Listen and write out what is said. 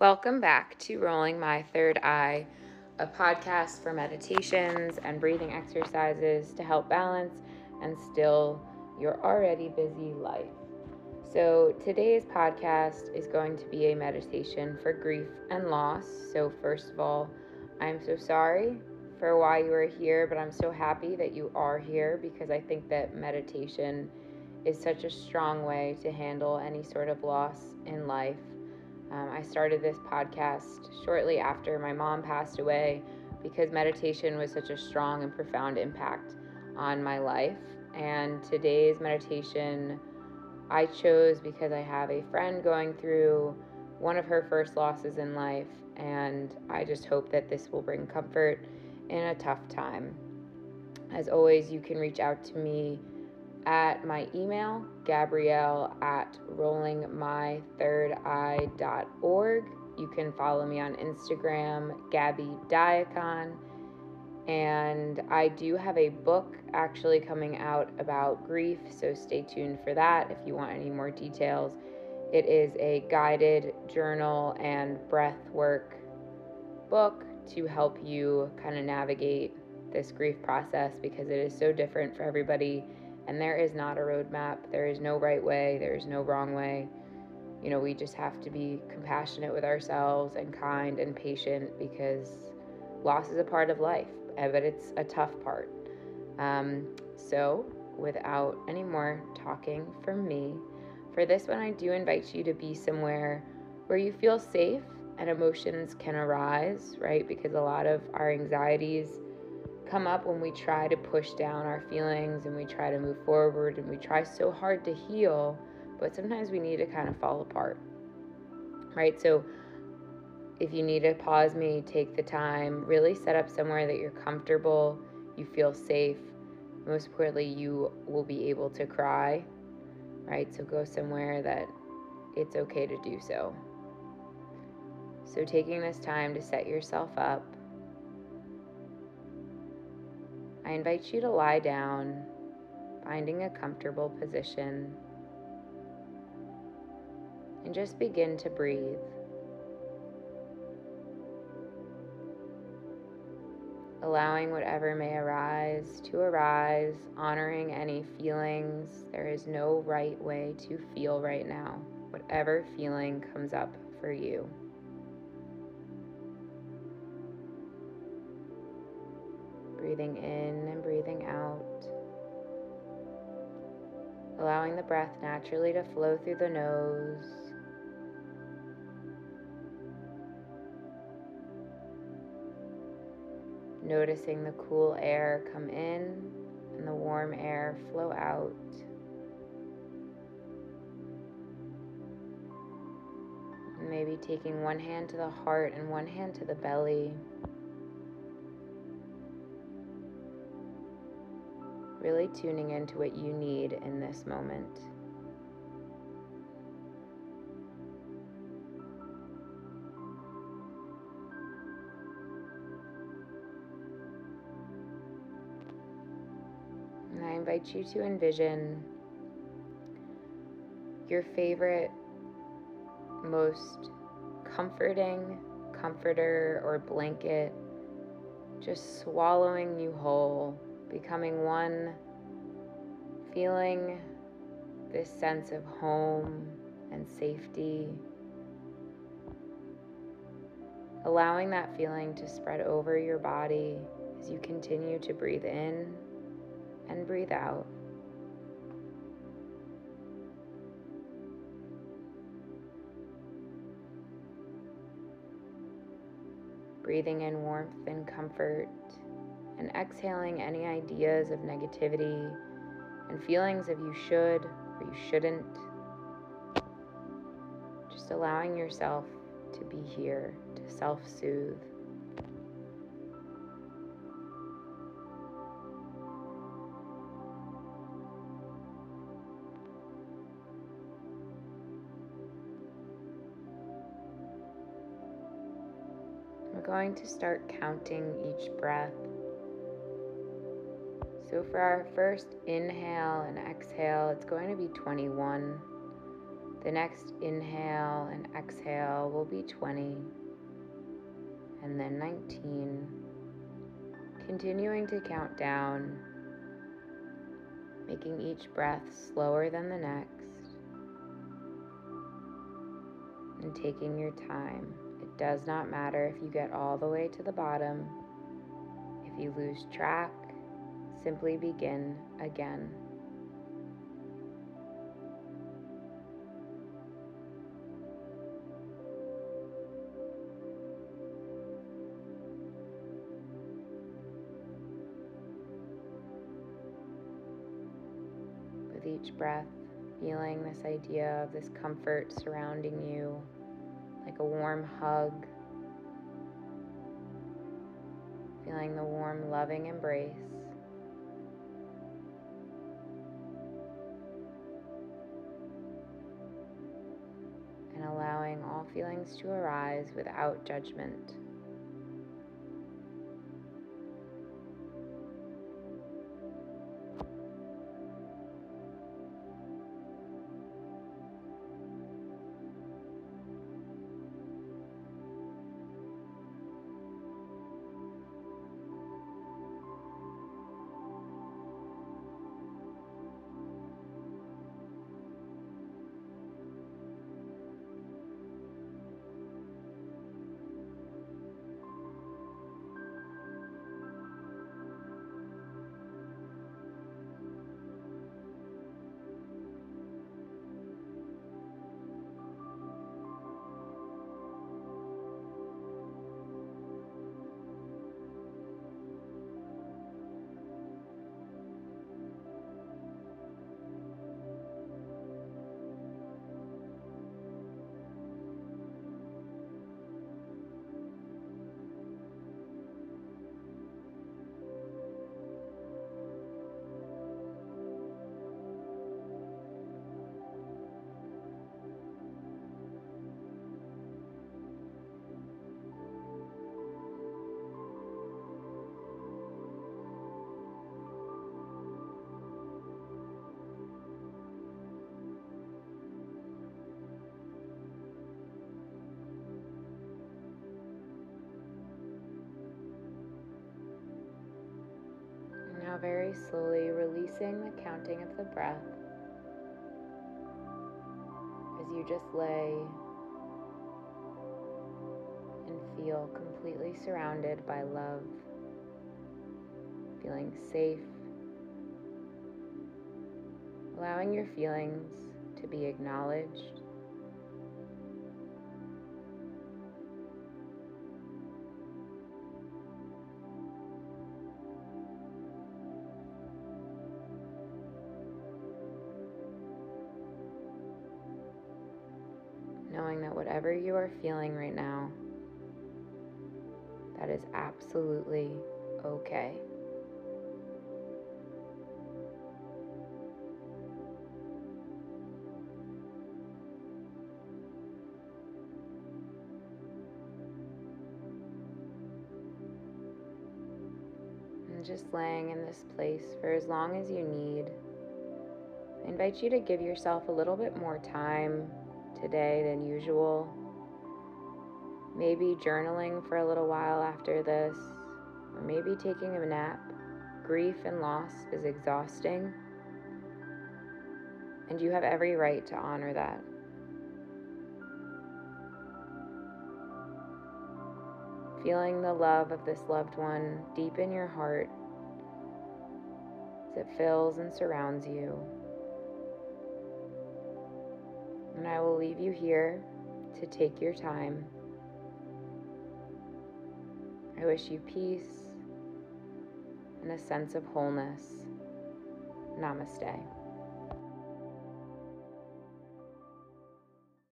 Welcome back to Rolling My Third Eye, a podcast for meditations and breathing exercises to help balance and still your already busy life. So, today's podcast is going to be a meditation for grief and loss. So, first of all, I'm so sorry for why you are here, but I'm so happy that you are here because I think that meditation is such a strong way to handle any sort of loss in life um, I started this podcast shortly after my mom passed away because meditation was such a strong and profound impact on my life. And today's meditation I chose because I have a friend going through one of her first losses in life, and I just hope that this will bring comfort in a tough time. As always, you can reach out to me at my email, gabrielle at rollingmythirdeye.org. You can follow me on Instagram, Gabby Diacon. And I do have a book actually coming out about grief, so stay tuned for that if you want any more details. It is a guided journal and breath work book to help you kind of navigate this grief process because it is so different for everybody and there is not a roadmap. There is no right way. There is no wrong way. You know, we just have to be compassionate with ourselves and kind and patient because loss is a part of life, eh, but it's a tough part. Um, so, without any more talking from me, for this one, I do invite you to be somewhere where you feel safe and emotions can arise, right? Because a lot of our anxieties come up when we try to push down our feelings and we try to move forward and we try so hard to heal, but sometimes we need to kind of fall apart. Right? So if you need to pause me, take the time, really set up somewhere that you're comfortable, you feel safe. Most importantly, you will be able to cry. Right? So go somewhere that it's okay to do so. So, taking this time to set yourself up I invite you to lie down, finding a comfortable position, and just begin to breathe. Allowing whatever may arise to arise, honoring any feelings. There is no right way to feel right now, whatever feeling comes up for you. Breathing in and breathing out. Allowing the breath naturally to flow through the nose. Noticing the cool air come in and the warm air flow out. Maybe taking one hand to the heart and one hand to the belly. Really tuning into what you need in this moment. And I invite you to envision your favorite, most comforting comforter or blanket just swallowing you whole becoming one, feeling this sense of home and safety. Allowing that feeling to spread over your body as you continue to breathe in and breathe out. Breathing in warmth and comfort and exhaling any ideas of negativity and feelings of you should or you shouldn't. Just allowing yourself to be here, to self soothe. We're going to start counting each breath so for our first inhale and exhale, it's going to be 21. The next inhale and exhale will be 20, and then 19. Continuing to count down, making each breath slower than the next, and taking your time. It does not matter if you get all the way to the bottom. If you lose track, simply begin again. With each breath, feeling this idea of this comfort surrounding you like a warm hug, feeling the warm, loving embrace. Allowing all feelings to arise without judgment. Now very slowly releasing the counting of the breath as you just lay and feel completely surrounded by love, feeling safe, allowing your feelings to be acknowledged. Knowing that whatever you are feeling right now, that is absolutely okay. And just laying in this place for as long as you need. I invite you to give yourself a little bit more time today than usual. Maybe journaling for a little while after this, or maybe taking a nap. Grief and loss is exhausting, and you have every right to honor that. Feeling the love of this loved one deep in your heart as it fills and surrounds you. And I will leave you here to take your time. I wish you peace and a sense of wholeness. Namaste.